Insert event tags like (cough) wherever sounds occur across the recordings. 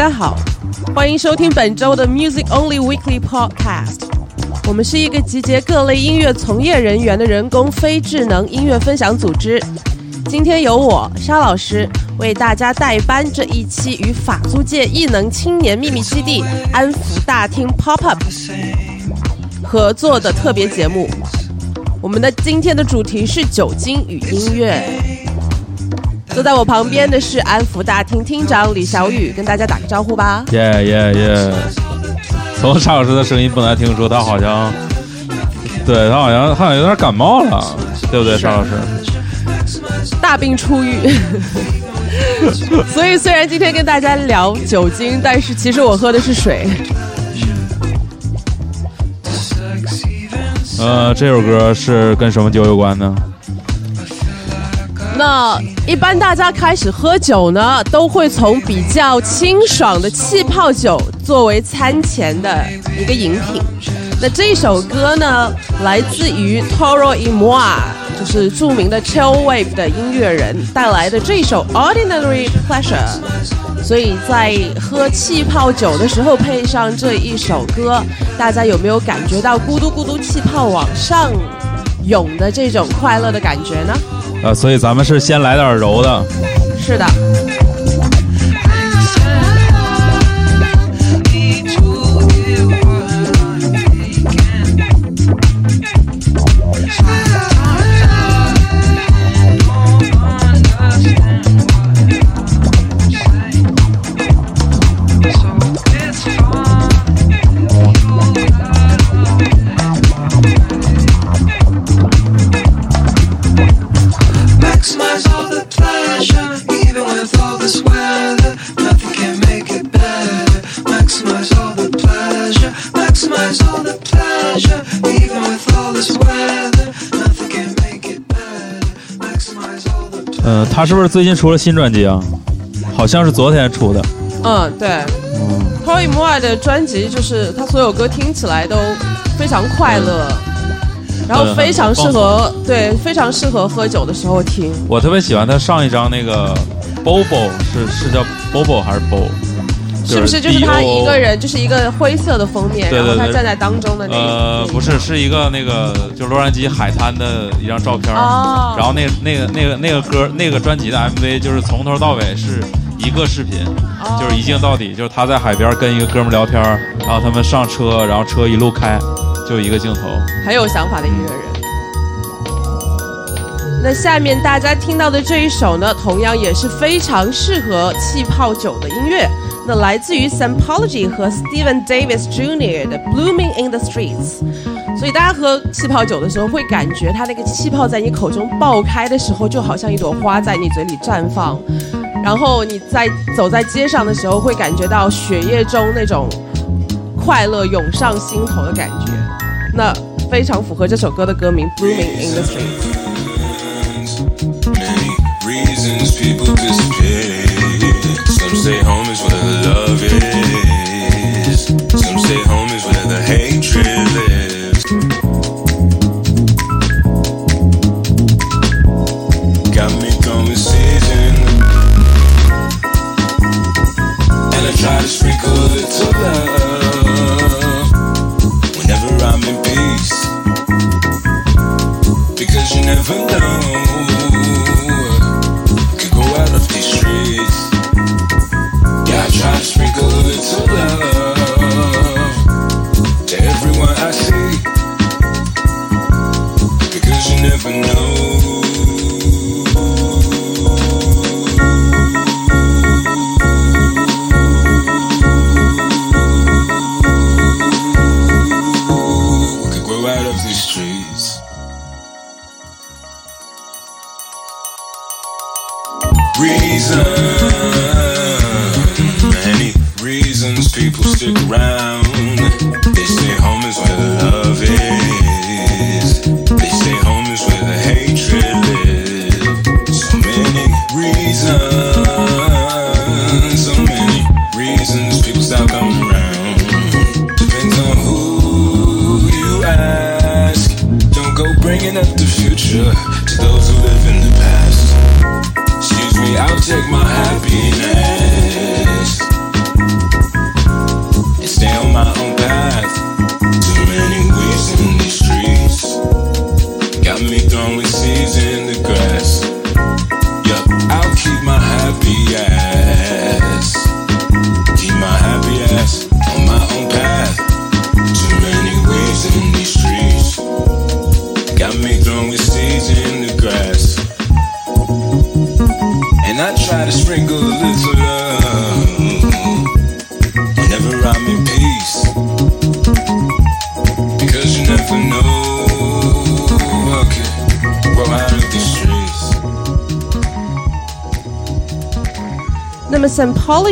大家好，欢迎收听本周的 Music Only Weekly Podcast。我们是一个集结各类音乐从业人员的人工非智能音乐分享组织。今天由我沙老师为大家代班这一期与法租界艺能青年秘密基地安福大厅 Pop Up 合作的特别节目。我们的今天的主题是酒精与音乐。(laughs) 坐在我旁边的是安福大厅厅长李小雨，跟大家打个招呼吧。耶耶耶！从沙老师的声音不难听出，他好像，对他好像他好像有点感冒了，对不对，沙老师？大病初愈。(laughs) 所以虽然今天跟大家聊酒精，但是其实我喝的是水。呃，这首歌是跟什么酒有关呢？那一般大家开始喝酒呢，都会从比较清爽的气泡酒作为餐前的一个饮品。那这首歌呢，来自于 Toro i m o a 就是著名的 Chill Wave 的音乐人带来的这首 Ordinary Pleasure。所以在喝气泡酒的时候配上这一首歌，大家有没有感觉到咕嘟咕嘟气泡往上涌的这种快乐的感觉呢？呃，所以咱们是先来点柔的。是的。嗯，他是不是最近出了新专辑啊？好像是昨天出的。嗯，对。嗯 t o y m o r 的专辑就是他所有歌听起来都非常快乐，然后非常适合对，非常适合喝酒的时候听。我特别喜欢他上一张那个 Bobo，是是叫 Bobo 还是 Bo？是不是就是他一个人，就是一个灰色的封面，然后他站在当中的那个？呃，不是，是一个那个，就洛杉矶海滩的一张照片。哦。然后那那个那个那个歌那个专辑的 MV 就是从头到尾是一个视频，就是一镜到底，就是他在海边跟一个哥们聊天，然后他们上车，然后车一路开，就一个镜头。很有想法的音乐人。那下面大家听到的这一首呢，同样也是非常适合气泡酒的音乐。那来自于 Sampology 和 Steven Davis Jr. 的 Blooming in the Streets，所以大家喝气泡酒的时候，会感觉它那个气泡在你口中爆开的时候，就好像一朵花在你嘴里绽放，然后你在走在街上的时候，会感觉到血液中那种快乐涌上心头的感觉，那非常符合这首歌的歌名 Blooming in the Streets。Love is.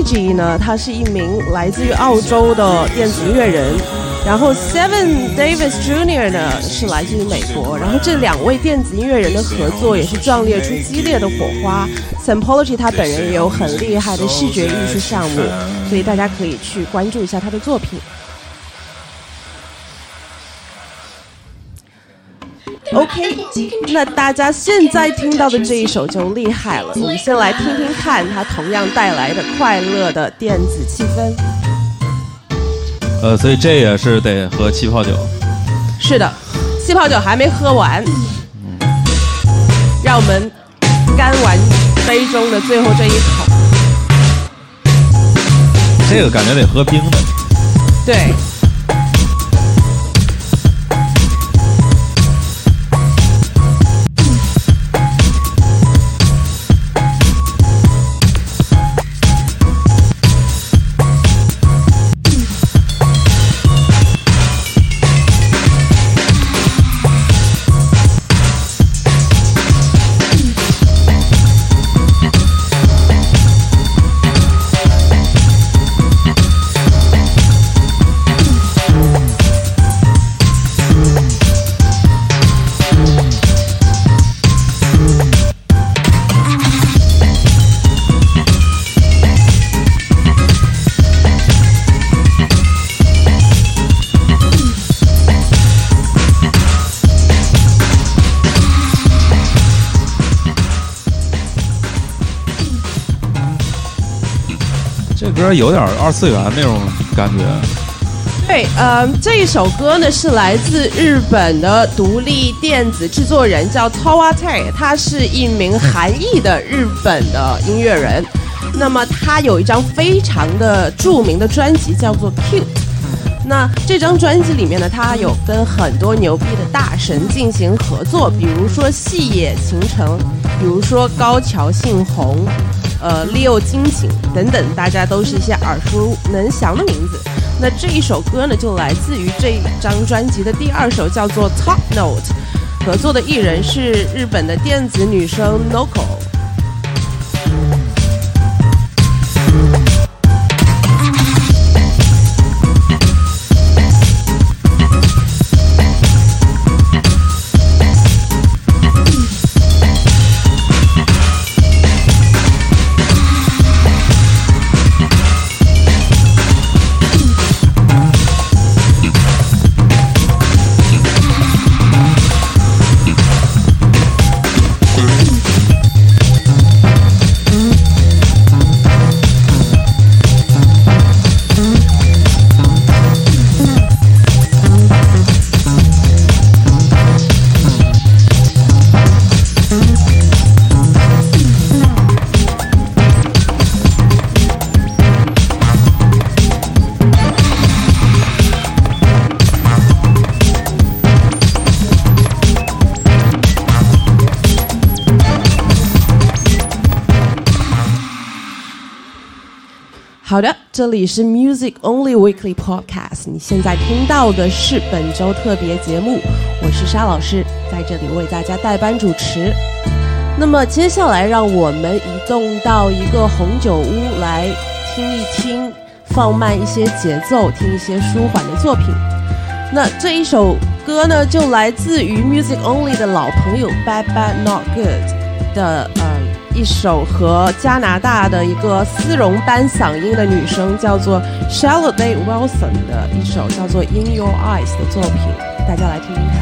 G 呢？他是一名来自于澳洲的电子音乐人。然后 Seven Davis Jr. 呢是来自于美国。然后这两位电子音乐人的合作也是壮烈出激烈的火花。Sympology 他本人也有很厉害的视觉艺术项目，所以大家可以去关注一下他的作品。OK，那大家现在听到的这一首就厉害了。我们先来听听看，它同样带来的快乐的电子气氛。呃，所以这也是得喝气泡酒。是的，气泡酒还没喝完，让我们干完杯中的最后这一口。这个感觉得喝冰的。对。有点二次元那种感觉。对，呃，这一首歌呢是来自日本的独立电子制作人，叫 Tawate，他是一名韩裔的日本的音乐人。那么他有一张非常的著名的专辑，叫做 Cute。那这张专辑里面呢，他有跟很多牛逼的大神进行合作，比如说细野晴臣，比如说高桥幸宏。呃，Leo 金井等等，大家都是一些耳熟能详的名字。那这一首歌呢，就来自于这张专辑的第二首，叫做 Top Note。合作的艺人是日本的电子女生 Noko。这里是 Music Only Weekly Podcast。你现在听到的是本周特别节目，我是沙老师，在这里为大家代班主持。那么接下来，让我们移动到一个红酒屋来听一听，放慢一些节奏，听一些舒缓的作品。那这一首歌呢，就来自于 Music Only 的老朋友 Bad Bad Not Good 的呃。一首和加拿大的一个丝绒般嗓音的女生叫做 s h a l l o d a y Wilson 的一首叫做 In Your Eyes 的作品，大家来听听看。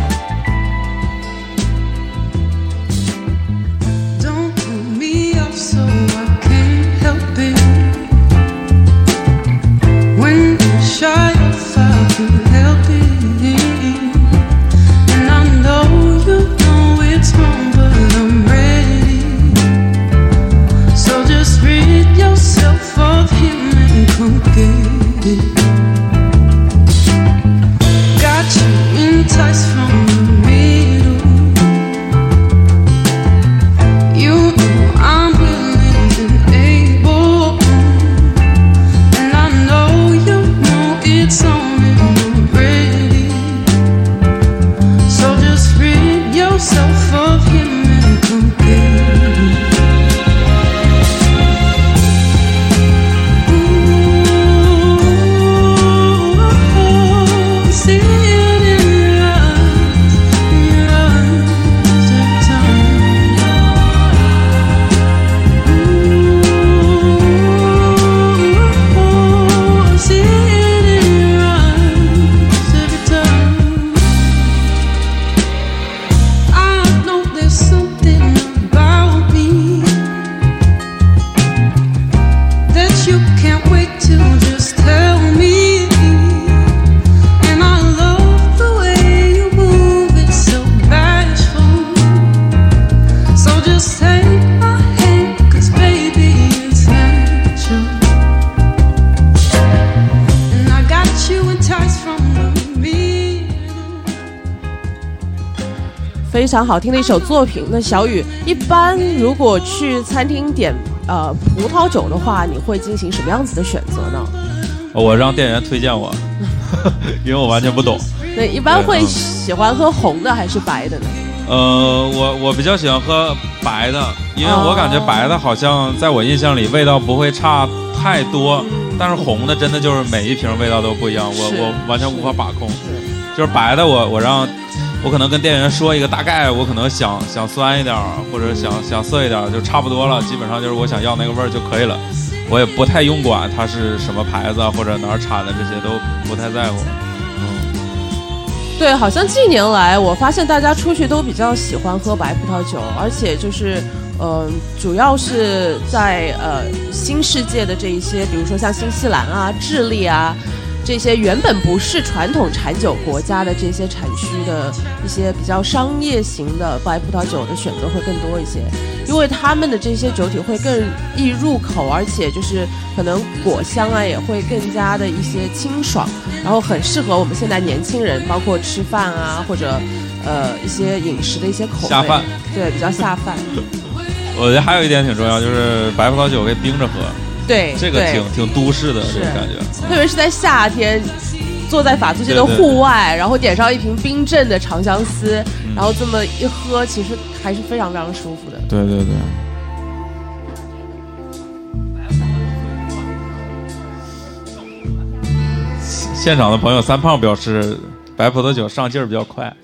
常好听的一首作品。那小雨，一般如果去餐厅点呃葡萄酒的话，你会进行什么样子的选择呢？我让店员推荐我，(laughs) 因为我完全不懂。对，一般会喜欢喝红的还是白的呢？呃，我我比较喜欢喝白的，因为我感觉白的好像在我印象里味道不会差太多，但是红的真的就是每一瓶味道都不一样，我我完全无法把控。就是白的，我我让，我可能跟店员说一个大概，我可能想想酸一点或者想想涩一点就差不多了，基本上就是我想要那个味儿就可以了，我也不太用管它是什么牌子或者哪儿产的，这些都不太在乎。嗯对，好像近年来我发现大家出去都比较喜欢喝白葡萄酒，而且就是，嗯，主要是在呃新世界的这一些，比如说像新西兰啊、智利啊。这些原本不是传统产酒国家的这些产区的一些比较商业型的白葡萄酒的选择会更多一些，因为他们的这些酒体会更易入口，而且就是可能果香啊也会更加的一些清爽，然后很适合我们现在年轻人，包括吃饭啊或者呃一些饮食的一些口味。下饭。对，比较下饭。(laughs) 我觉得还有一点挺重要，就是白葡萄酒可以冰着喝。对，这个挺挺都市的这种感觉，特别是在夏天，坐在法租界的户外，然后点上一瓶冰镇的长相思，然后这么一喝，其实还是非常非常舒服的。对对对。现场的朋友，三胖表示白葡萄酒上劲儿比较快。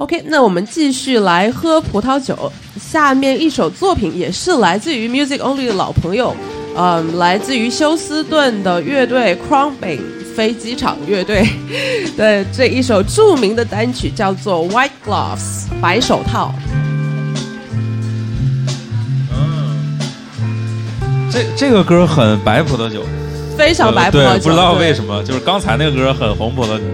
OK，那我们继续来喝葡萄酒。下面一首作品也是来自于 Music Only 的老朋友，嗯，来自于休斯顿的乐队 Crumbing 飞机场乐队 (laughs) 的这一首著名的单曲叫做 White Gloves 白手套。嗯，这这个歌很白葡萄酒，非常白葡萄酒，不知道为什么，就是刚才那个歌很红葡萄酒。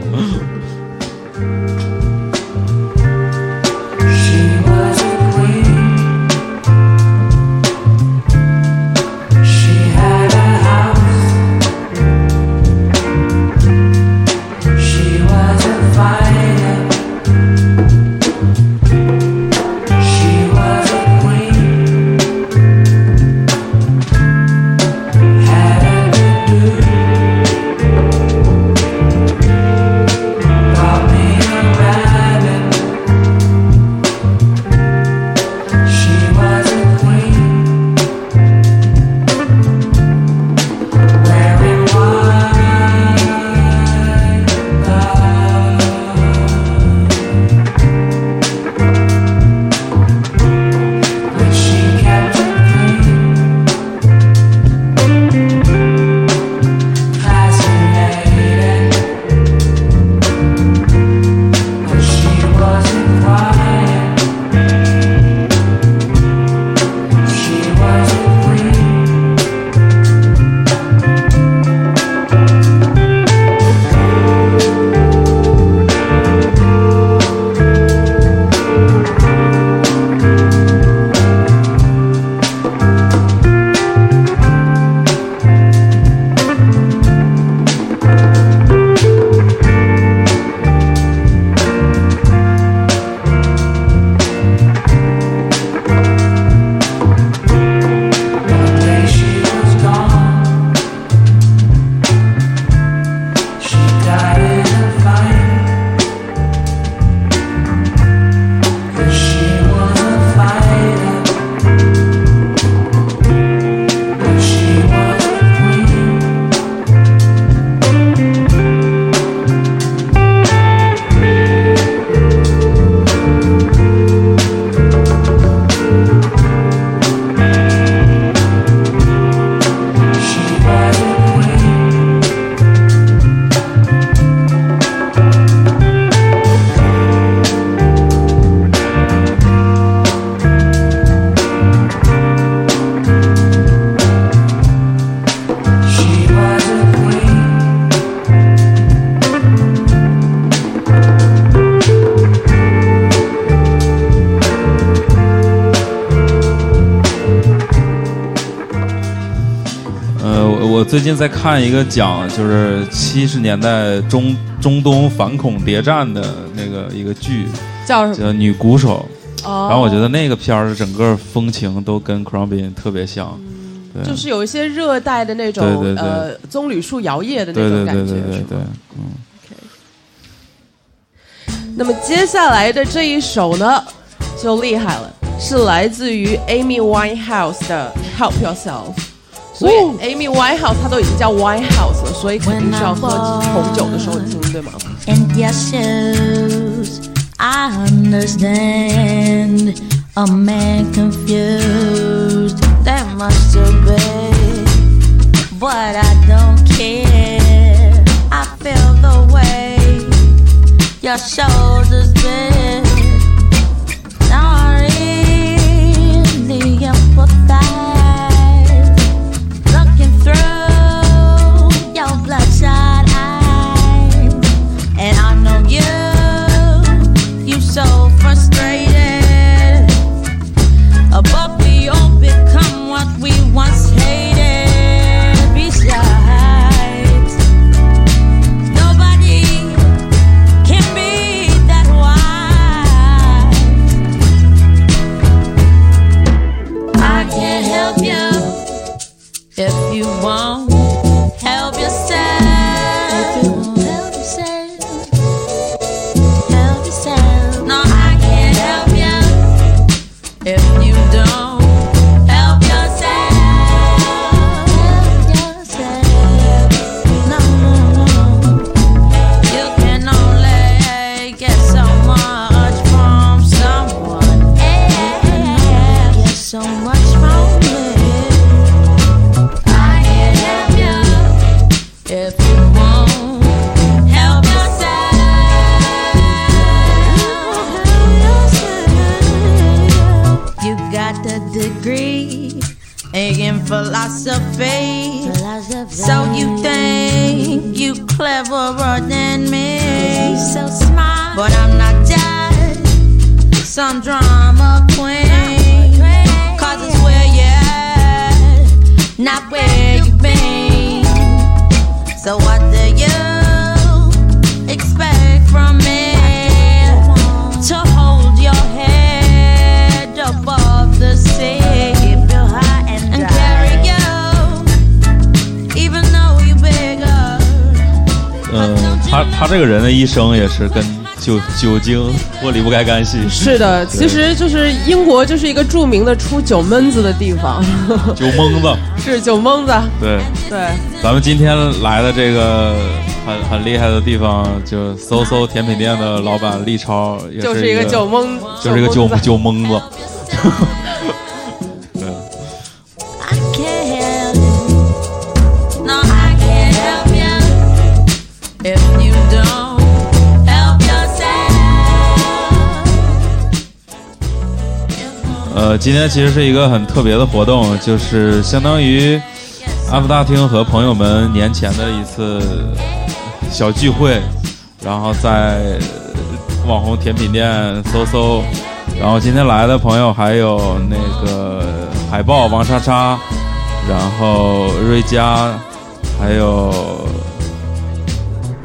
近在看一个讲，就是七十年代中中东反恐谍战的那个一个剧，叫什么？叫《女鼓手》。然后我觉得那个片儿整个风情都跟 c r o m b i n 特别像，就是有一些热带的那种呃棕榈树摇曳的那种感觉，对对对对，嗯。那么接下来的这一首呢，就厉害了，是来自于 Amy Winehouse 的 Help Yourself。所以 Amy Winehouse 她都已经叫 Winehouse 了，所以肯定是要喝红酒的时候听，对吗？I understand a man confused. That must have been, but I don't care. I feel the way your shoulders bend. 他他这个人的一生也是跟酒酒精脱离不开干系。是的，其实就是英国就是一个著名的出酒闷子的地方。(laughs) 酒蒙子是酒蒙子。对对。咱们今天来的这个很很厉害的地方，就搜搜甜品店的老板立超，就是一个酒蒙，就是一个酒酒蒙子。(laughs) 呃，今天其实是一个很特别的活动，就是相当于安福大厅和朋友们年前的一次小聚会，然后在网红甜品店搜搜，然后今天来的朋友还有那个海豹王莎莎，然后瑞佳，还有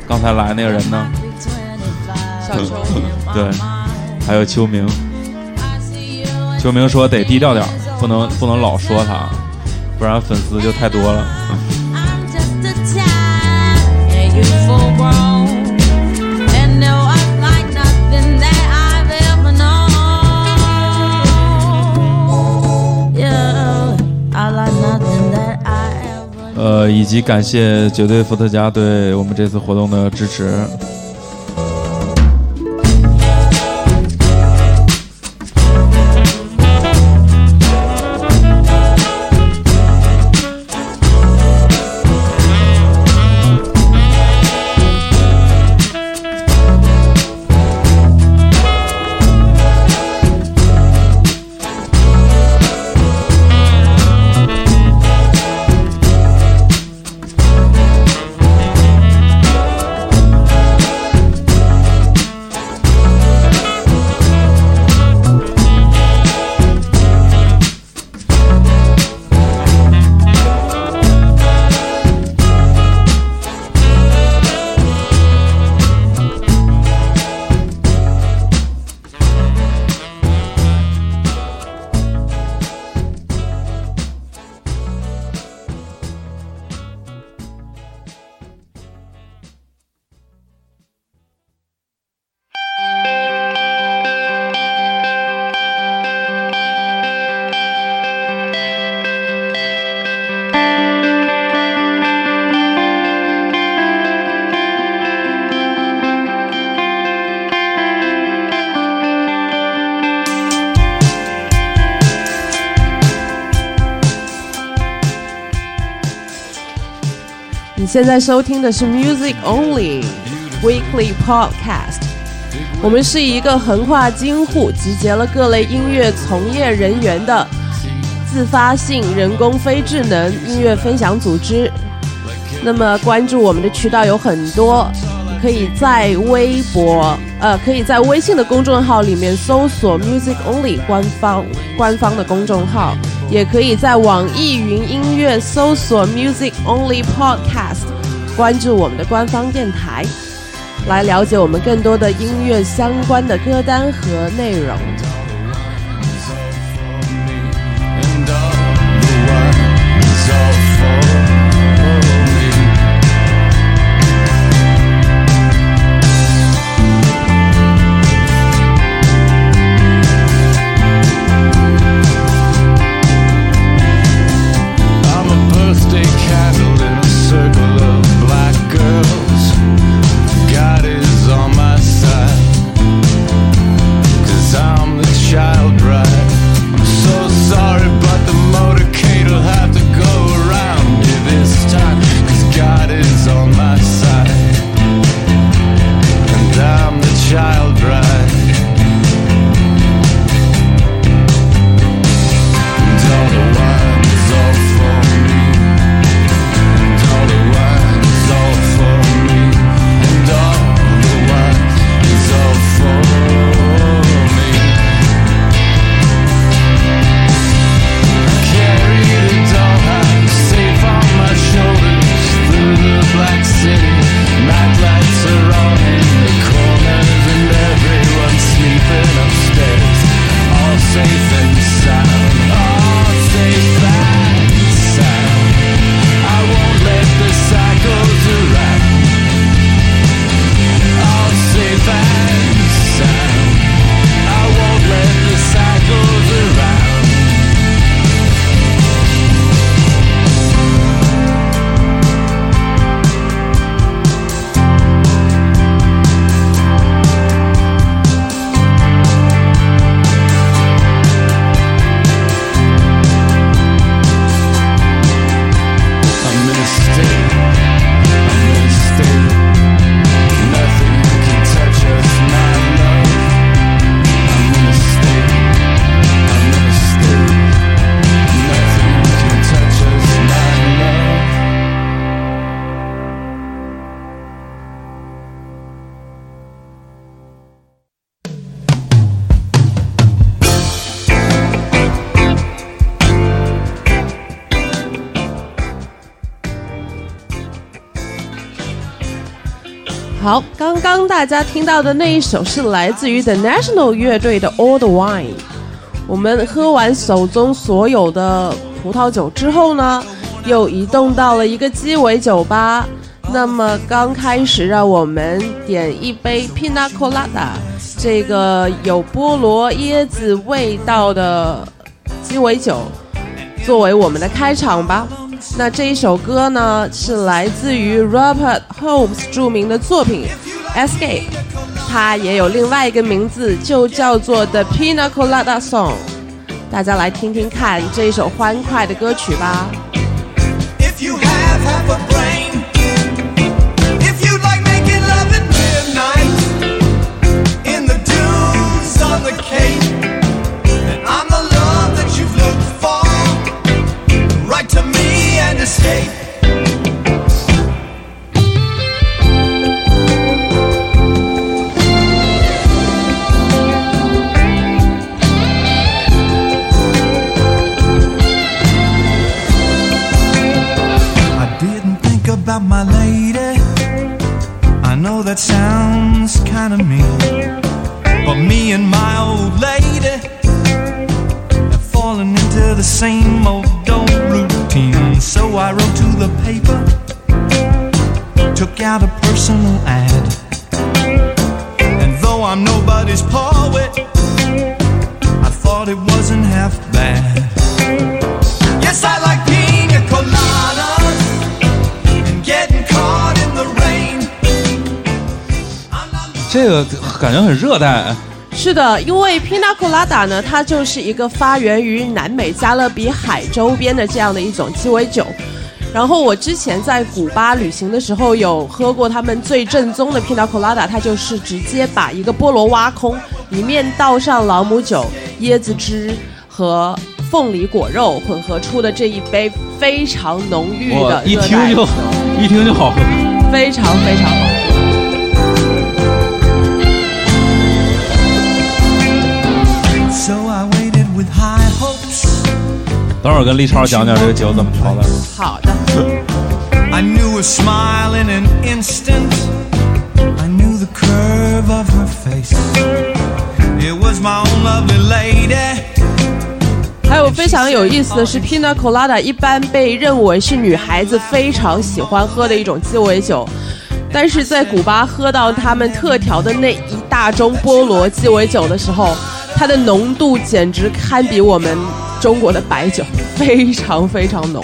刚才来那个人呢，小秋，对，还有秋明。秋明说得低调点不能不能老说他，不然粉丝就太多了。呃，以及感谢绝对伏特加对我们这次活动的支持。现在收听的是 Music Only Weekly Podcast。我们是一个横跨京沪、集结了各类音乐从业人员的自发性人工非智能音乐分享组织。那么关注我们的渠道有很多，可以在微博，呃，可以在微信的公众号里面搜索 Music Only 官方官方的公众号，也可以在网易云音乐搜索 Music Only Podcast，关注我们的官方电台，来了解我们更多的音乐相关的歌单和内容。大家听到的那一首是来自于 The National 乐队的 All the Wine。我们喝完手中所有的葡萄酒之后呢，又移动到了一个鸡尾酒吧。那么刚开始，让我们点一杯 Pina Colada，这个有菠萝椰子味道的鸡尾酒，作为我们的开场吧。那这一首歌呢，是来自于 Robert Holmes 著名的作品《Escape》，它也有另外一个名字，就叫做 The Pina Colada Song。大家来听听看这一首欢快的歌曲吧。That sounds kinda mean. But me and my old lady have fallen into the same old old routine. So I wrote to the paper, took out a personal ad. And though I'm nobody's poet, 感觉很热带。是的，因为 Pina Colada 呢，它就是一个发源于南美加勒比海周边的这样的一种鸡尾酒。然后我之前在古巴旅行的时候，有喝过他们最正宗的 Pina Colada，它就是直接把一个菠萝挖空，里面倒上朗姆酒、椰子汁和凤梨果肉混合出的这一杯非常浓郁的一听就一听就好喝，非常非常好等会儿跟立超讲讲这个酒怎么调的。好的。I knew a smile in an instant. I knew the curve of her face. It was my own lovely lady. 还有非常有意思的是，Pina Colada 一般被认为是女孩子非常喜欢喝的一种鸡尾酒，但是在古巴喝到他们特调的那一大盅菠萝鸡尾酒的时候，它的浓度简直堪比我们。中国的白酒非常非常浓。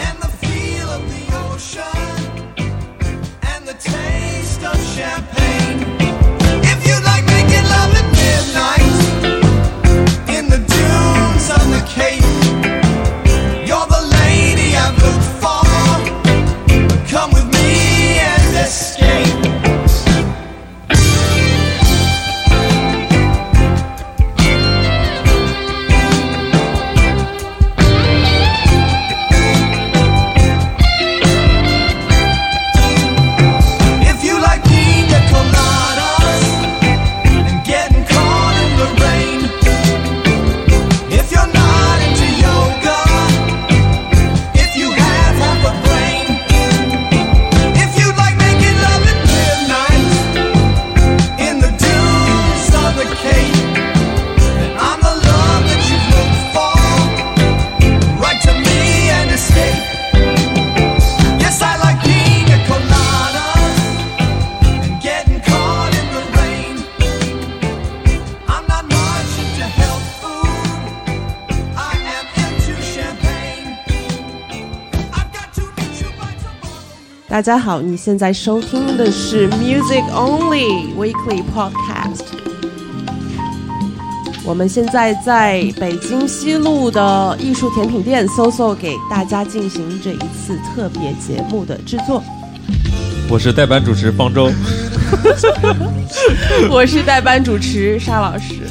大家好，你现在收听的是 Music Only Weekly Podcast。我们现在在北京西路的艺术甜品店，SO SO，，给大家进行这一次特别节目的制作。我是代班主持方舟，(laughs) 我是代班主持沙老师。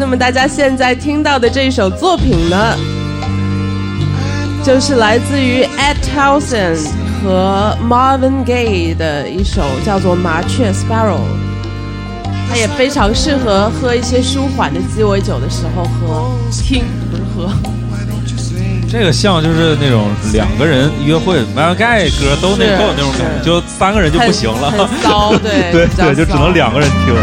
那么大家现在听到的这首作品呢，就是来自于 Ed Townsend 和 Marvin Gaye 的一首叫做《麻雀 Sparrow》，它也非常适合喝一些舒缓的鸡尾酒的时候喝，听不是喝。这个像就是那种两个人约会，Marvin Gaye 歌都那都有那种感觉，就三个人就不行了，高对 (laughs) 对对，就只能两个人听。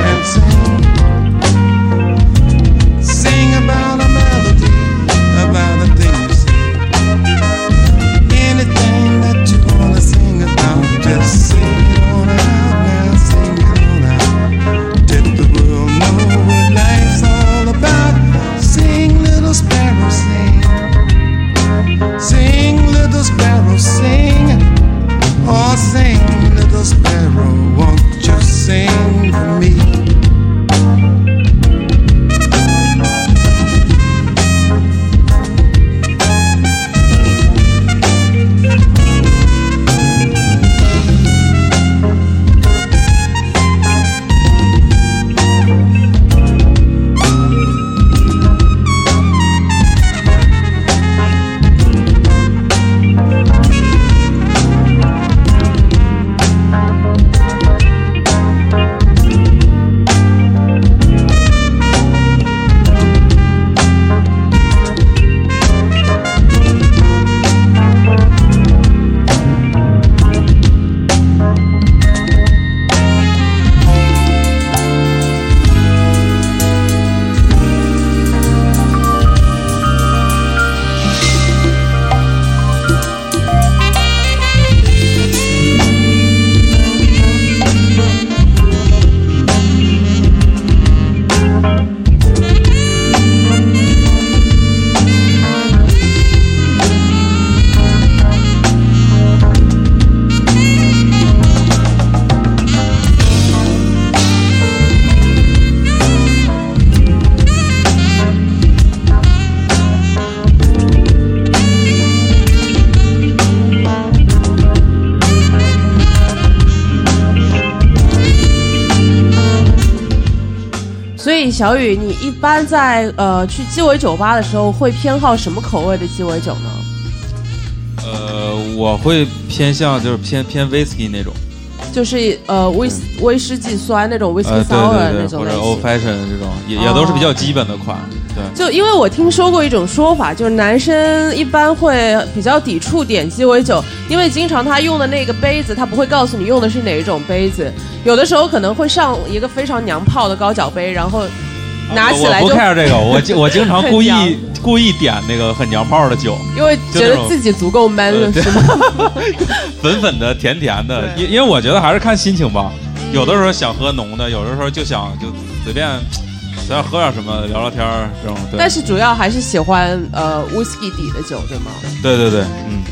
小雨，你一般在呃去鸡尾酒吧的时候会偏好什么口味的鸡尾酒呢？呃，我会偏向就是偏偏 whisky 那种。就是呃威威士忌酸那种 whisky sour 那种或者 old fashion 这种也也都是比较基本的款。对，就因为我听说过一种说法，就是男生一般会比较抵触点鸡尾酒，因为经常他用的那个杯子，他不会告诉你用的是哪一种杯子，有的时候可能会上一个非常娘炮的高脚杯，然后。拿起来就不 care 这个，我我经常故意 (laughs) 故意点那个很娘炮的酒，因为觉得自己足够 man 了，是吗？(laughs) 粉粉的，甜甜的，因因为我觉得还是看心情吧。有的时候想喝浓的，有的时候就想就随便随便喝点什么，聊聊天这种。但是主要还是喜欢呃 whisky 底的酒，对吗？对对对，嗯，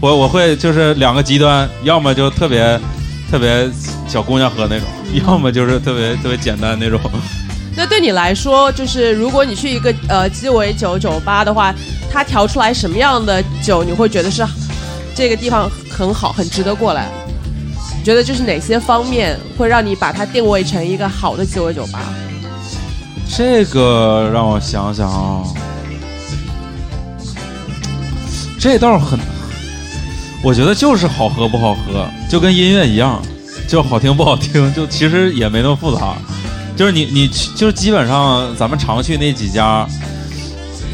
我我会就是两个极端，要么就特别特别小姑娘喝那种，(laughs) 要么就是特别特别简单那种。那对你来说，就是如果你去一个呃鸡尾酒酒吧的话，它调出来什么样的酒，你会觉得是这个地方很好，很值得过来？你觉得就是哪些方面会让你把它定位成一个好的鸡尾酒吧？这个让我想想啊，这倒是很，我觉得就是好喝不好喝，就跟音乐一样，就好听不好听，就其实也没那么复杂。就是你，你就是基本上咱们常去那几家，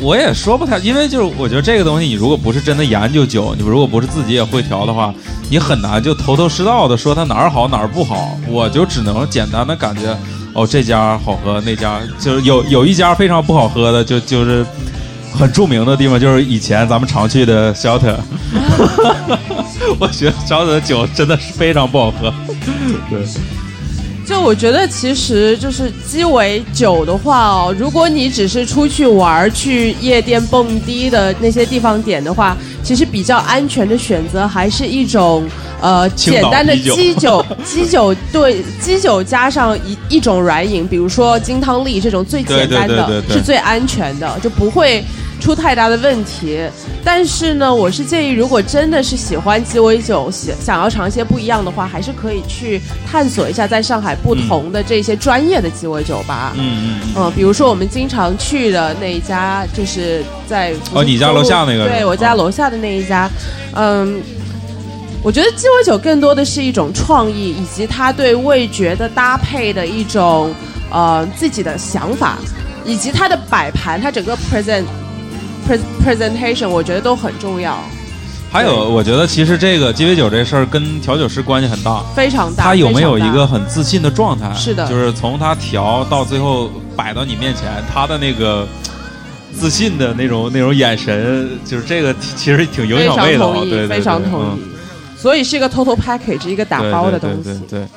我也说不太，因为就是我觉得这个东西，你如果不是真的研究酒，你如果不是自己也会调的话，你很难就头头是道的说它哪儿好哪儿不好。我就只能简单的感觉，哦这家好喝，那家就是有有一家非常不好喝的，就就是很著名的地方，就是以前咱们常去的 Shelter。(laughs) (laughs) 我觉得 Shelter 的酒真的是非常不好喝，(laughs) 对。就我觉得，其实就是鸡尾酒的话哦，如果你只是出去玩、去夜店蹦迪的那些地方点的话，其实比较安全的选择还是一种呃简单的 (laughs) 鸡酒，鸡酒对鸡酒加上一一种软饮，比如说金汤力这种最简单的，是最安全的，就不会。出太大的问题，但是呢，我是建议，如果真的是喜欢鸡尾酒，想想要尝一些不一样的话，还是可以去探索一下在上海不同的这些专业的鸡尾酒吧。嗯嗯嗯。比如说我们经常去的那一家，就是在哦，你家楼下那个？对我家楼下的那一家。嗯，我觉得鸡尾酒更多的是一种创意，以及它对味觉的搭配的一种呃自己的想法，以及它的摆盘，它整个 present。Presentation 我觉得都很重要。还有，我觉得其实这个鸡尾酒这事儿跟调酒师关系很大，非常大。他有没有一个很自信的状态？是的，就是从他调到最后摆到你面前，他的那个自信的那种那种眼神，就是这个其实挺影响味道。对非常同意。所以是一个 total package，一个打包的东西。对对对。呃，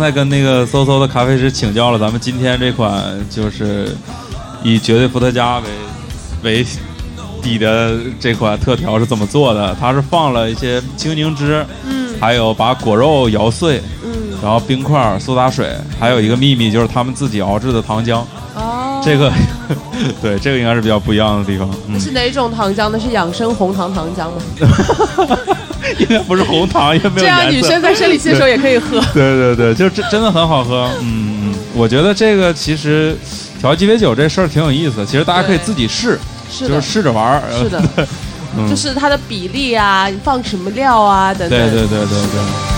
才跟那个搜搜的咖啡师请教了，咱们今天这款就是以绝对伏特加为为底的这款特调是怎么做的？它是放了一些青柠汁，嗯还有把果肉摇碎，嗯，然后冰块、苏打水，还有一个秘密就是他们自己熬制的糖浆。哦，这个 (laughs) 对，这个应该是比较不一样的地方。嗯，是哪种糖浆呢？是养生红糖糖浆吗？(laughs) (laughs) 应该不是红糖，也没有这样女。生在生理期的时候也可以喝。对对对，就真真的很好喝。嗯嗯，我觉得这个其实调鸡尾酒这事儿挺有意思的，其实大家可以自己试，是就是，试着玩儿。是的，(laughs) 嗯，就是它的比例啊，你放什么料啊等等。对对对对对。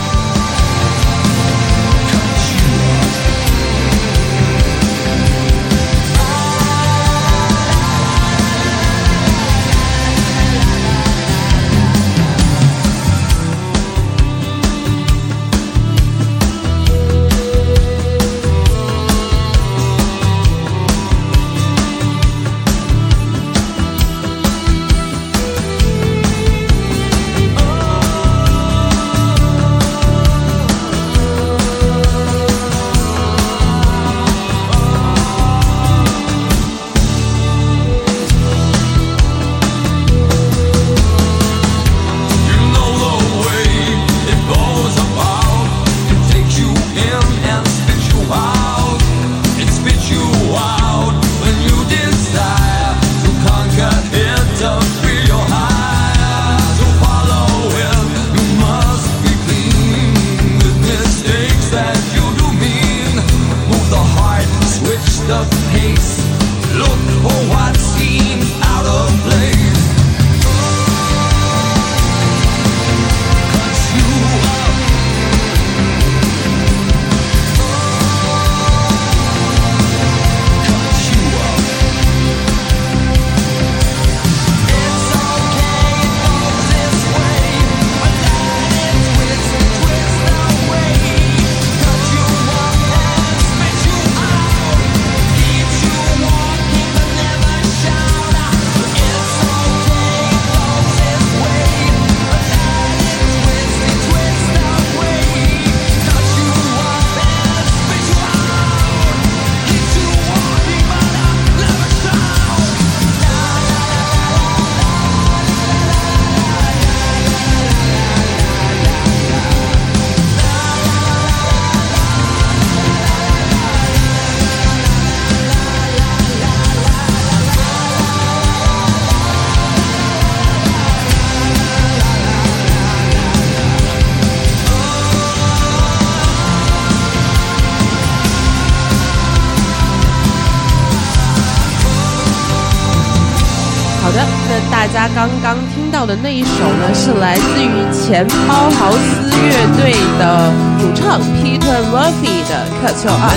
刚刚听到的那一首呢，是来自于前包豪斯乐队的主唱 Peter Murphy 的《Cut Your Up》。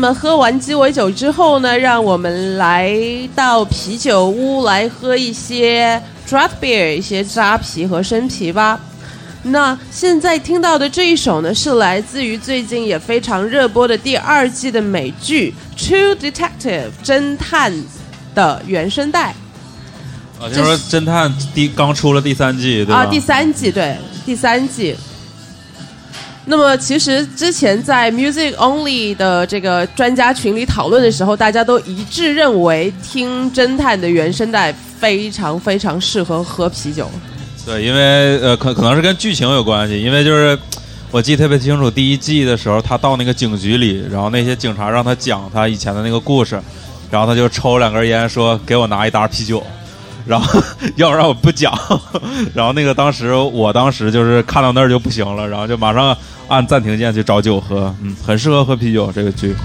么喝完鸡尾酒之后呢，让我们来到啤酒屋来喝一些 draft beer，一些扎啤和生啤吧。那现在听到的这一首呢，是来自于最近也非常热播的第二季的美剧《True Detective》侦探的原声带。啊，听说侦探第刚出了第三季，对吧？啊，第三季对，第三季。那么其实之前在 Music Only 的这个专家群里讨论的时候，大家都一致认为听侦探的原声带非常非常适合喝啤酒。对，因为呃，可可能是跟剧情有关系，因为就是我记得特别清楚，第一季的时候，他到那个警局里，然后那些警察让他讲他以前的那个故事，然后他就抽两根烟，说给我拿一打啤酒，然后要不然我不讲，(laughs) 然后那个当时我当时就是看到那儿就不行了，然后就马上按暂停键去找酒喝，嗯，很适合喝啤酒这个剧。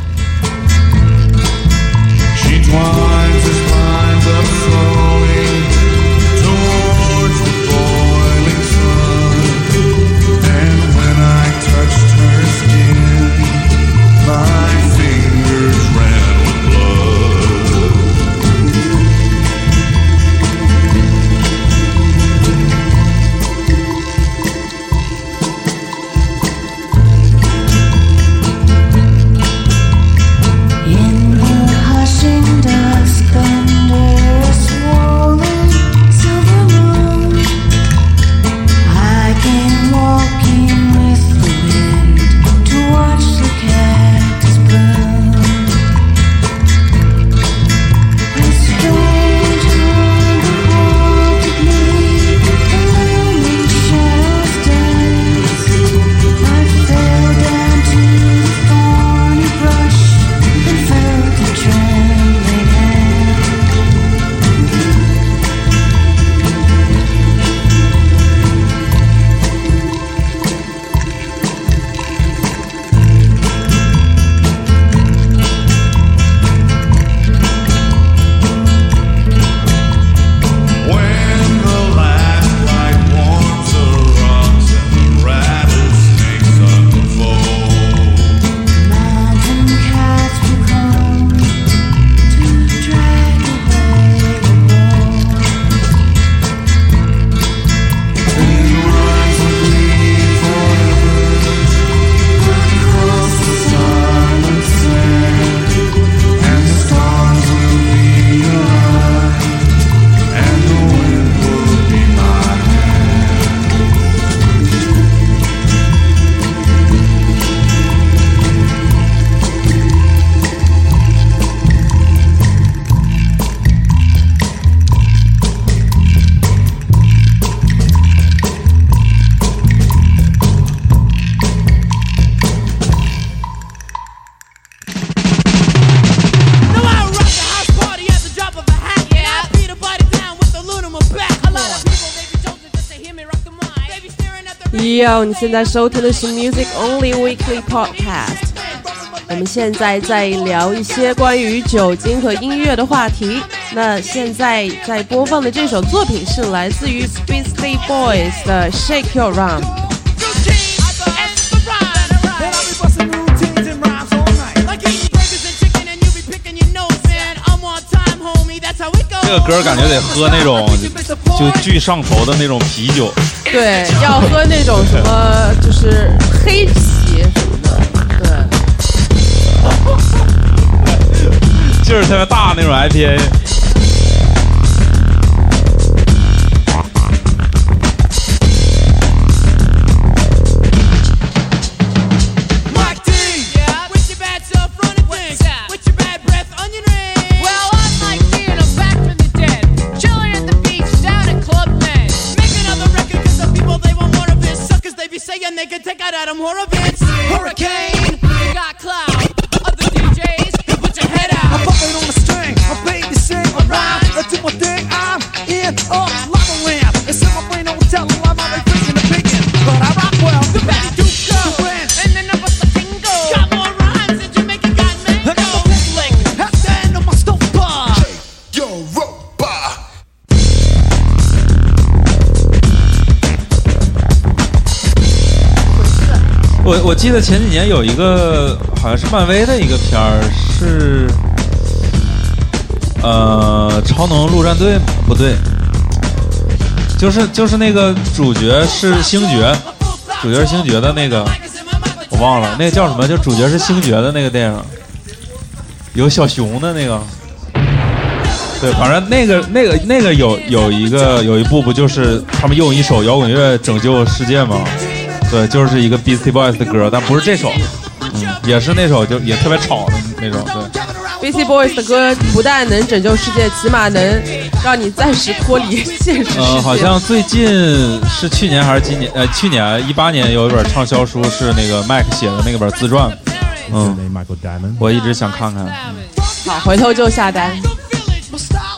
你现在收听的是 Music Only Weekly Podcast。我们现在在聊一些关于酒精和音乐的话题。那现在在播放的这首作品是来自于 Beastie Boys 的《Shake Your Rump》。and the rhyme. And I'll be busting routines and rhymes all night. Like eating burgers and chicken and you be picking your nose. And I'm on time, homie. That's how it goes. 这个歌感觉得喝那种就巨上头的那种啤酒，对，(laughs) 要喝那种什么，就是黑啤什么的。对，劲儿特别大那种 IPA。我我记得前几年有一个好像是漫威的一个片儿是呃超能陆战队？不对。就是就是那个主角是星爵，主角是星爵的那个我忘了，那个叫什么？就主角是星爵的那个电影，有小熊的那个。对，反正那个那个那个有有一个有一部不就是他们用一首摇滚乐拯救世界吗？对，就是一个 Beastie Boys 的歌，但不是这首，嗯，也是那首就也特别吵的那种，对。Beastie Boys 的歌不但能拯救世界，起码能让你暂时脱离现实世界。呃，好像最近是去年还是今年？呃，去年一八年有一本畅销书是那个 Mac 写的那个本自传，嗯，我一直想看看。好，回头就下单。My style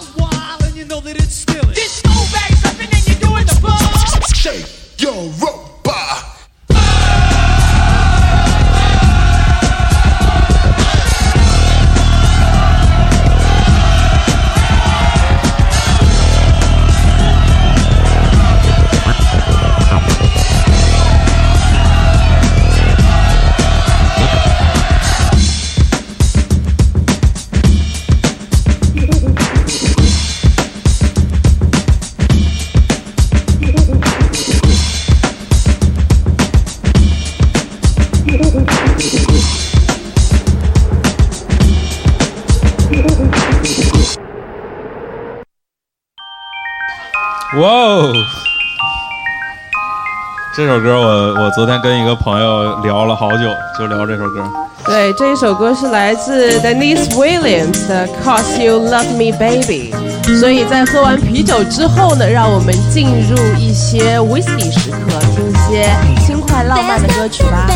哇哦！这首歌我我昨天跟一个朋友聊了好久，就聊这首歌。对，这一首歌是来自 Denise Williams 的《Cause You Love Me Baby》。所以在喝完啤酒之后呢，让我们进入一些 whisky 时刻，听一些轻快浪漫的歌曲吧。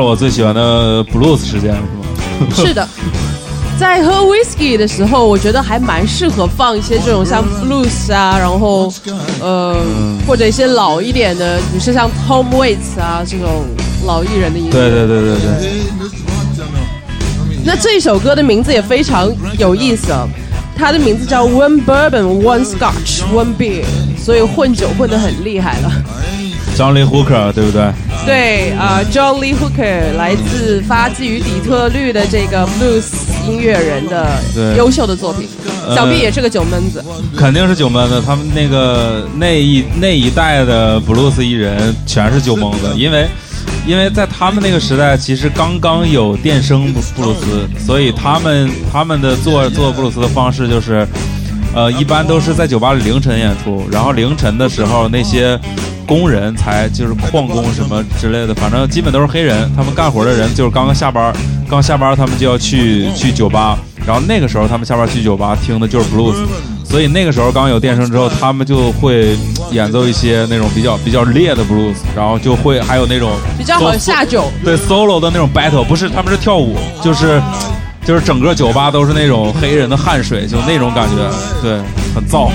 了我最喜欢的 blues 时间，是吗？(laughs) 是的，在喝 whisky 的时候，我觉得还蛮适合放一些这种像 blues 啊，然后呃，或者一些老一点的，比如说像 Tom Waits 啊这种老艺人的音乐。对对对对对。那这首歌的名字也非常有意思啊，它的名字叫 One Bourbon, One Scotch, One Beer，所以混酒混得很厉害了。John Lee Hooker 对不对？对啊、j o h n Lee Hooker 来自发自于底特律的这个 blues 音乐人的优秀的作品，呃想必也是个酒闷子。肯定是酒闷子，他们那个 (laughs) 那一那一代的 blues 艺人全是酒蒙子，(laughs) 因为因为在他们那个时代，其实刚刚有电声布布鲁斯，所以他们他们的做做布鲁斯的方式就是，呃，一般都是在酒吧里凌晨演出，然后凌晨的时候那些工人才就是矿工什么之类的，反正基本都是黑人，他们干活的人就是刚刚下班，刚下班他们就要去去酒吧，然后那个时候他们下班去酒吧听的就是 blues。所以那个时候刚有电声之后，他们就会演奏一些那种比较比较烈的 blues，然后就会还有那种比较好下酒。对 solo 的那种 battle，不是他们是跳舞，就是就是整个酒吧都是那种黑人的汗水，就那种感觉，对，很燥。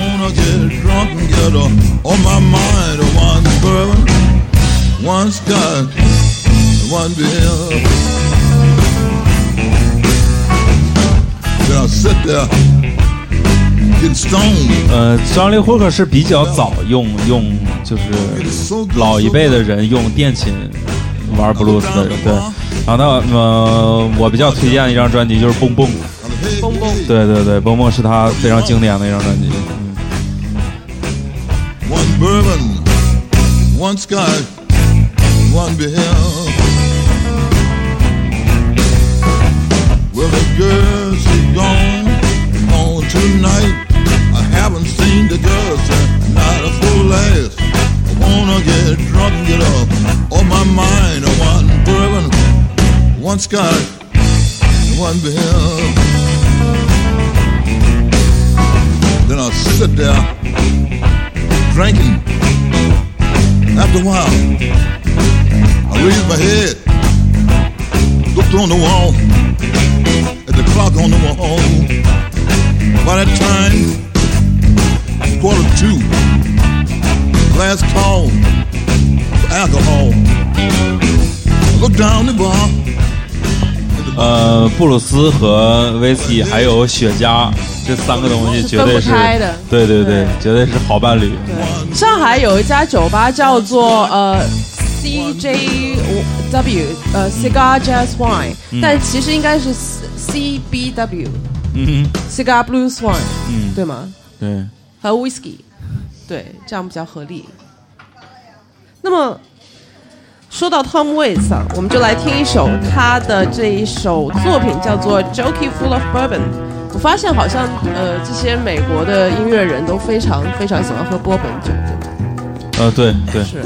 呃，张力霍克是比较早用用，就是老一辈的人用电琴玩 blues 的人，对。然后那呃，我比较推荐一张专辑就是《蹦蹦》，蹦蹦，对对对，《蹦蹦》是他非常经典的一张专辑。嗯 One bourbon, one scotch, one beer. Well, the girl she's gone on tonight. I haven't seen the girl since not a full last. I wanna get drunk get up on my mind. One bourbon, one scotch, one bill. Then I'll sit there drinking. After a while, I raise my head, looked on the wall, at the clock on the wall. By that time, quarter two, last call for alcohol. I looked down the bar. 呃，布鲁斯和威士忌还有雪茄这三个东西绝对是开的，对对对，绝对是好伴侣。上海有一家酒吧叫做呃 CJW 呃 Cigar Jazz Wine，、嗯但其实应该是 CBW 嗯 Cigar Blues Wine，、嗯对吗？对，和 Whisky，对，这样比较合理。那么说到 Tom Waits 啊，我们就来听一首他的这一首作品，叫做《Jockey Full of Bourbon》。我发现好像呃这些美国的音乐人都非常非常喜欢喝波本酒，对吗？呃，对对。是。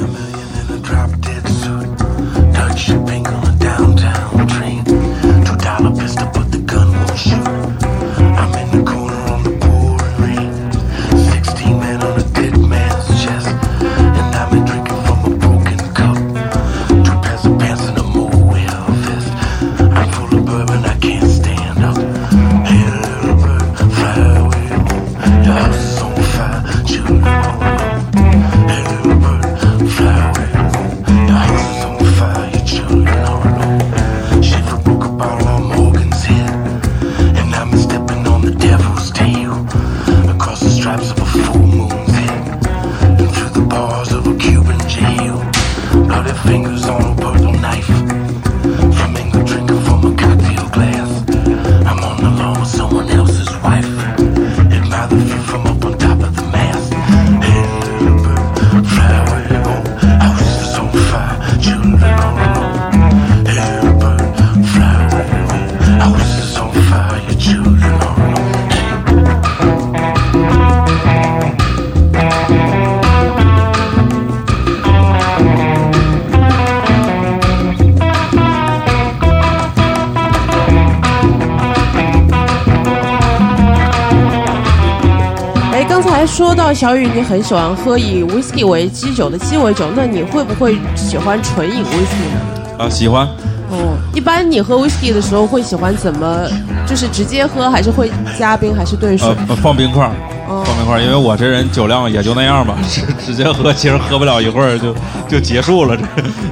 小雨，你很喜欢喝以 whisky 为基酒的鸡尾酒，那你会不会喜欢纯饮 whisky 呢？啊，喜欢。哦，一般你喝 whisky 的时候会喜欢怎么？就是直接喝，还是会加冰，还是兑水？呃，放冰块放冰块儿，因为我这人酒量也就那样吧，直 (laughs) 直接喝，其实喝不了一会儿就就结束了。这，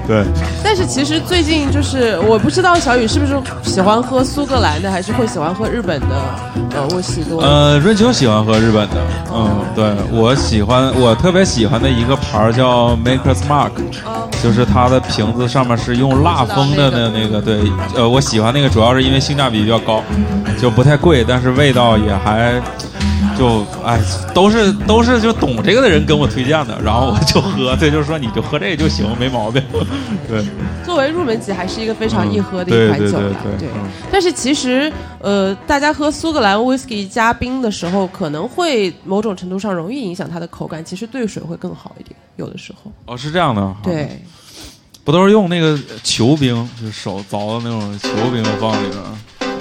对，但是其实最近就是我不知道小雨是不是喜欢喝苏格兰的，还是会喜欢喝日本的呃我喜多。呃，润秋喜欢喝日本的，嗯，对我喜欢，我特别喜欢的一个牌儿叫 Maker's Mark，就是它的瓶子上面是用蜡封的那那个，对，呃，我喜欢那个主要是因为性价比比较高，就不太贵，但是味道也还。就哎，都是都是就懂这个的人跟我推荐的，然后我就喝，对，就是说你就喝这个就行，没毛病。对，作为入门级，还是一个非常易喝的一款酒了。对但是其实，呃，大家喝苏格兰 whisky 加冰的时候，可能会某种程度上容易影响它的口感。其实兑水会更好一点，有的时候。哦，是这样的，对，不都是用那个球冰，就是手凿的那种球冰放里边。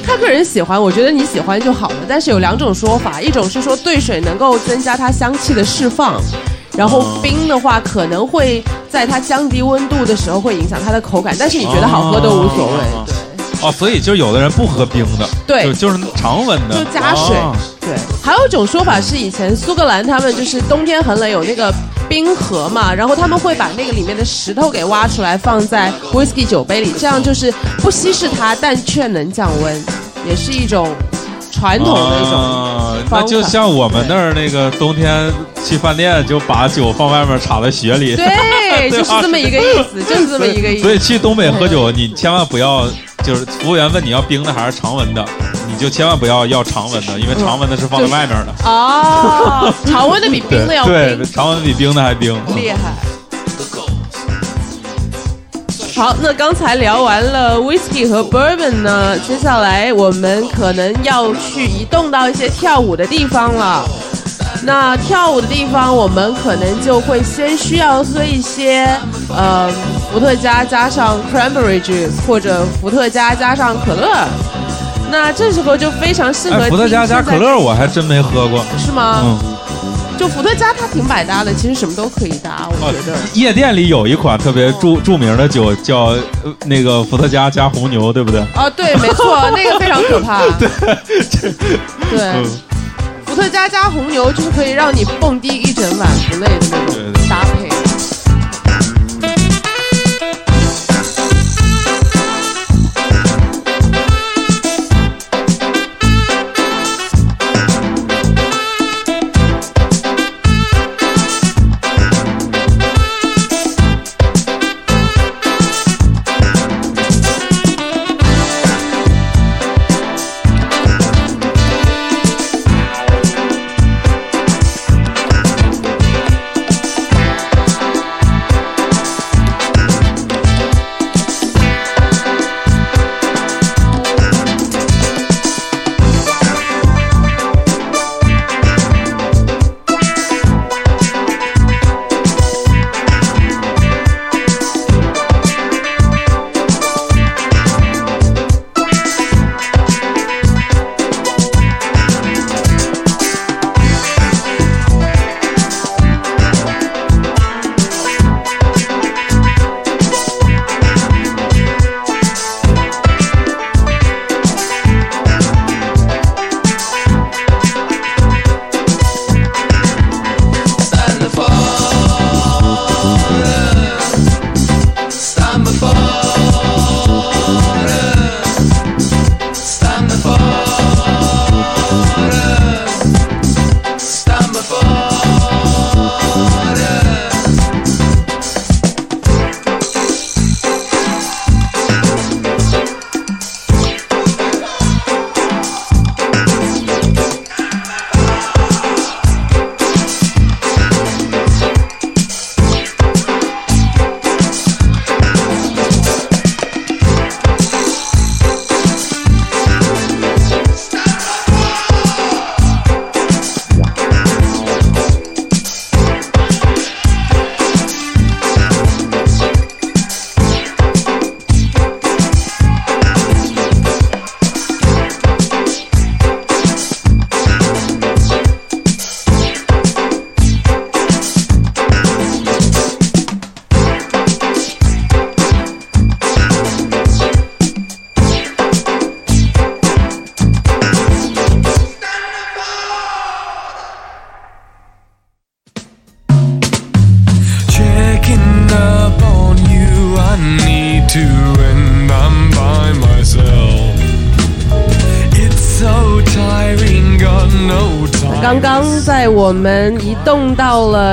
看个人喜欢，我觉得你喜欢就好了。但是有两种说法，一种是说兑水能够增加它香气的释放，然后冰的话可能会在它降低温度的时候会影响它的口感，但是你觉得好喝都无所谓。对。哦，所以就有的人不喝冰的，对就就是常温的，就加水。哦对，还有一种说法是，以前苏格兰他们就是冬天很冷，有那个冰河嘛，然后他们会把那个里面的石头给挖出来，放在 whisky 酒杯里，这样就是不稀释它，但却能降温，也是一种传统的一种啊。那就像我们那儿那个冬天去饭店就把酒放外面插在雪里，对，(laughs) 就是这么一个意思，就是这么一个意思。所以去东北喝酒，你千万不要就是服务员问你要冰的还是常温的，你就千万不要要常温的，因为常温的是放在外面的。哦，常温的比冰的要对，冰，常温的比冰的还冰。厉害。好，那刚才聊完了 whiskey 和 bourbon 呢，接下来我们可能要去移动到一些跳舞的地方了。那跳舞的地方，我们可能就会先需要喝一些，呃，伏特加加上 cranberry juice，或者伏特加加上可乐。那这时候就非常适合哎，伏特加加可乐我还真没喝过，是吗？嗯，就伏特加它挺百搭的，其实什么都可以搭，我觉得。夜店里有一款特别著著名的酒叫呃那个伏特加加红牛，对不对？啊，对，没错，那个非常可怕。(laughs) 对，伏特加加红牛就是可以让你蹦迪一整晚不累的那种搭配。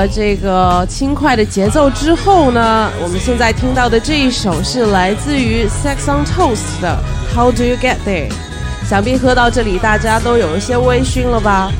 这个轻快的节奏之后呢，我们现在听到的这一首是来自于 Sex on Toast 的 How Do You Get There？想必喝到这里，大家都有一些微醺了吧？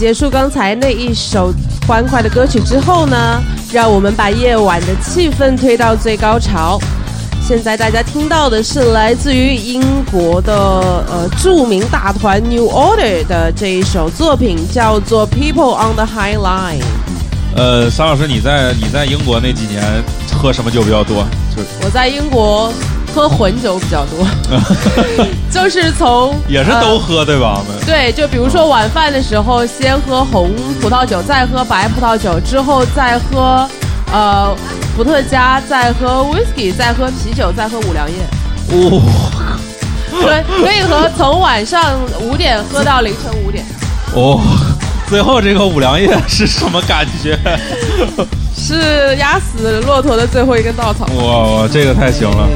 结束刚才那一首欢快的歌曲之后呢，让我们把夜晚的气氛推到最高潮。现在大家听到的是来自于英国的呃著名大团 New Order 的这一首作品，叫做《People on the High Line》。呃，沙老师，你在你在英国那几年喝什么酒比较多？就我在英国喝混酒比较多，(laughs) 就是从也是都喝、对吧？对，就比如说晚饭的时候，先喝红葡萄酒，再喝白葡萄酒，之后再喝呃伏特加，再喝 whisky，再喝啤酒，再喝五粮液。哦，对，可以喝从晚上五点喝到凌晨五点。哦，最后这个五粮液是什么感觉？(laughs) 是压死骆驼的最后一根稻草。哇哇，这个太行了！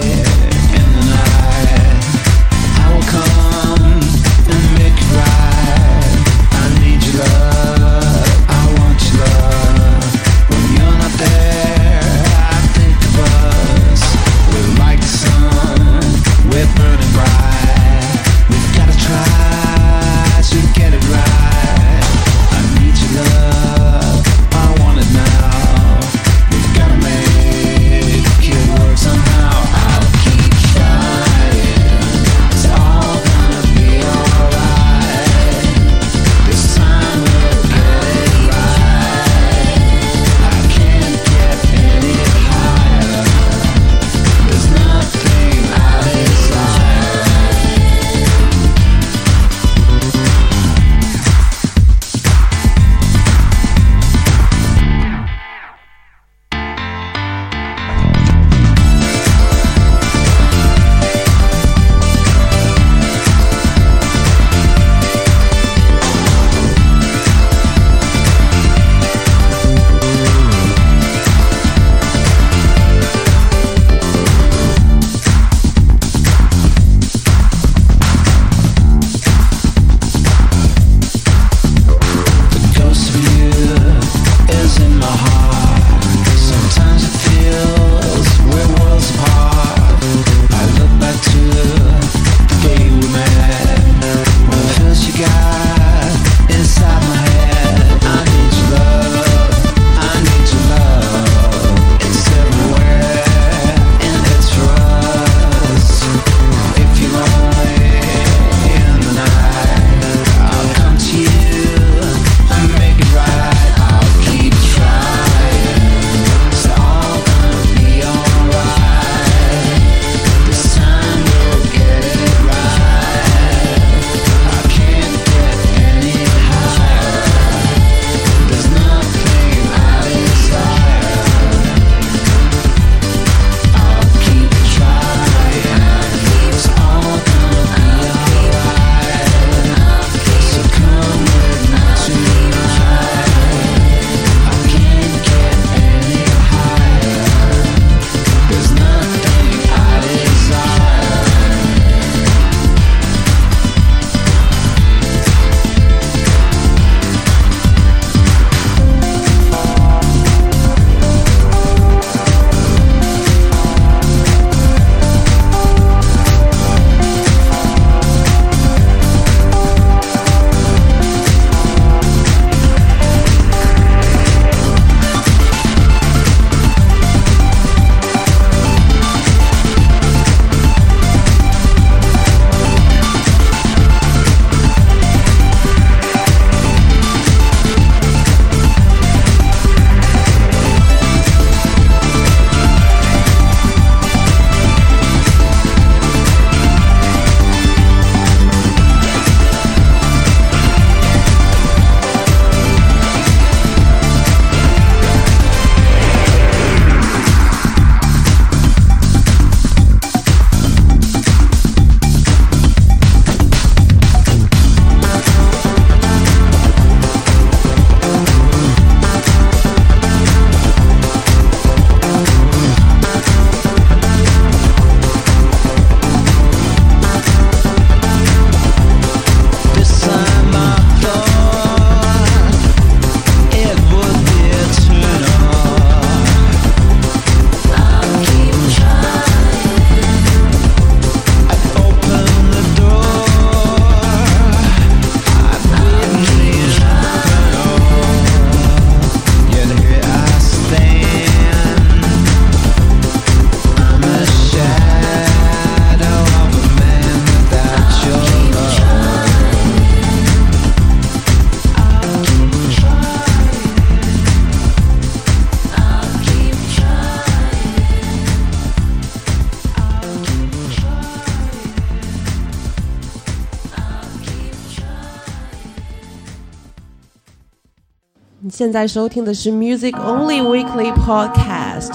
现在收听的是 Music Only Weekly Podcast。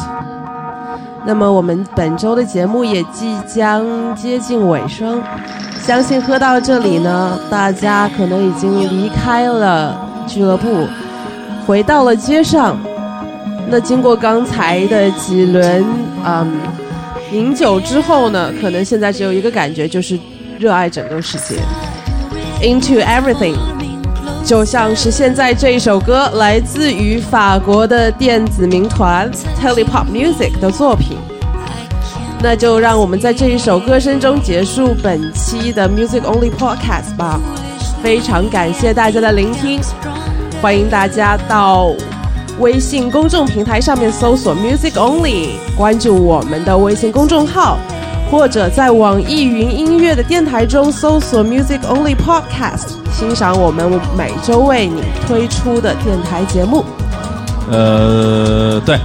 那么我们本周的节目也即将接近尾声，相信喝到这里呢，大家可能已经离开了俱乐部，回到了街上。那经过刚才的几轮嗯饮酒之后呢，可能现在只有一个感觉，就是热爱整个世界，into everything。就像是现在这一首歌，来自于法国的电子民团 Telepop Music 的作品。那就让我们在这一首歌声中结束本期的 Music Only Podcast 吧。非常感谢大家的聆听，欢迎大家到微信公众平台上面搜索 Music Only，关注我们的微信公众号，或者在网易云音乐的电台中搜索 Music Only Podcast，欣赏我们每周为你推出的电台节目。呃，对，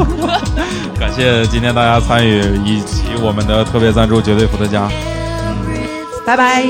(laughs) 感谢今天大家参与，以及我们的特别赞助绝对伏特加。拜拜。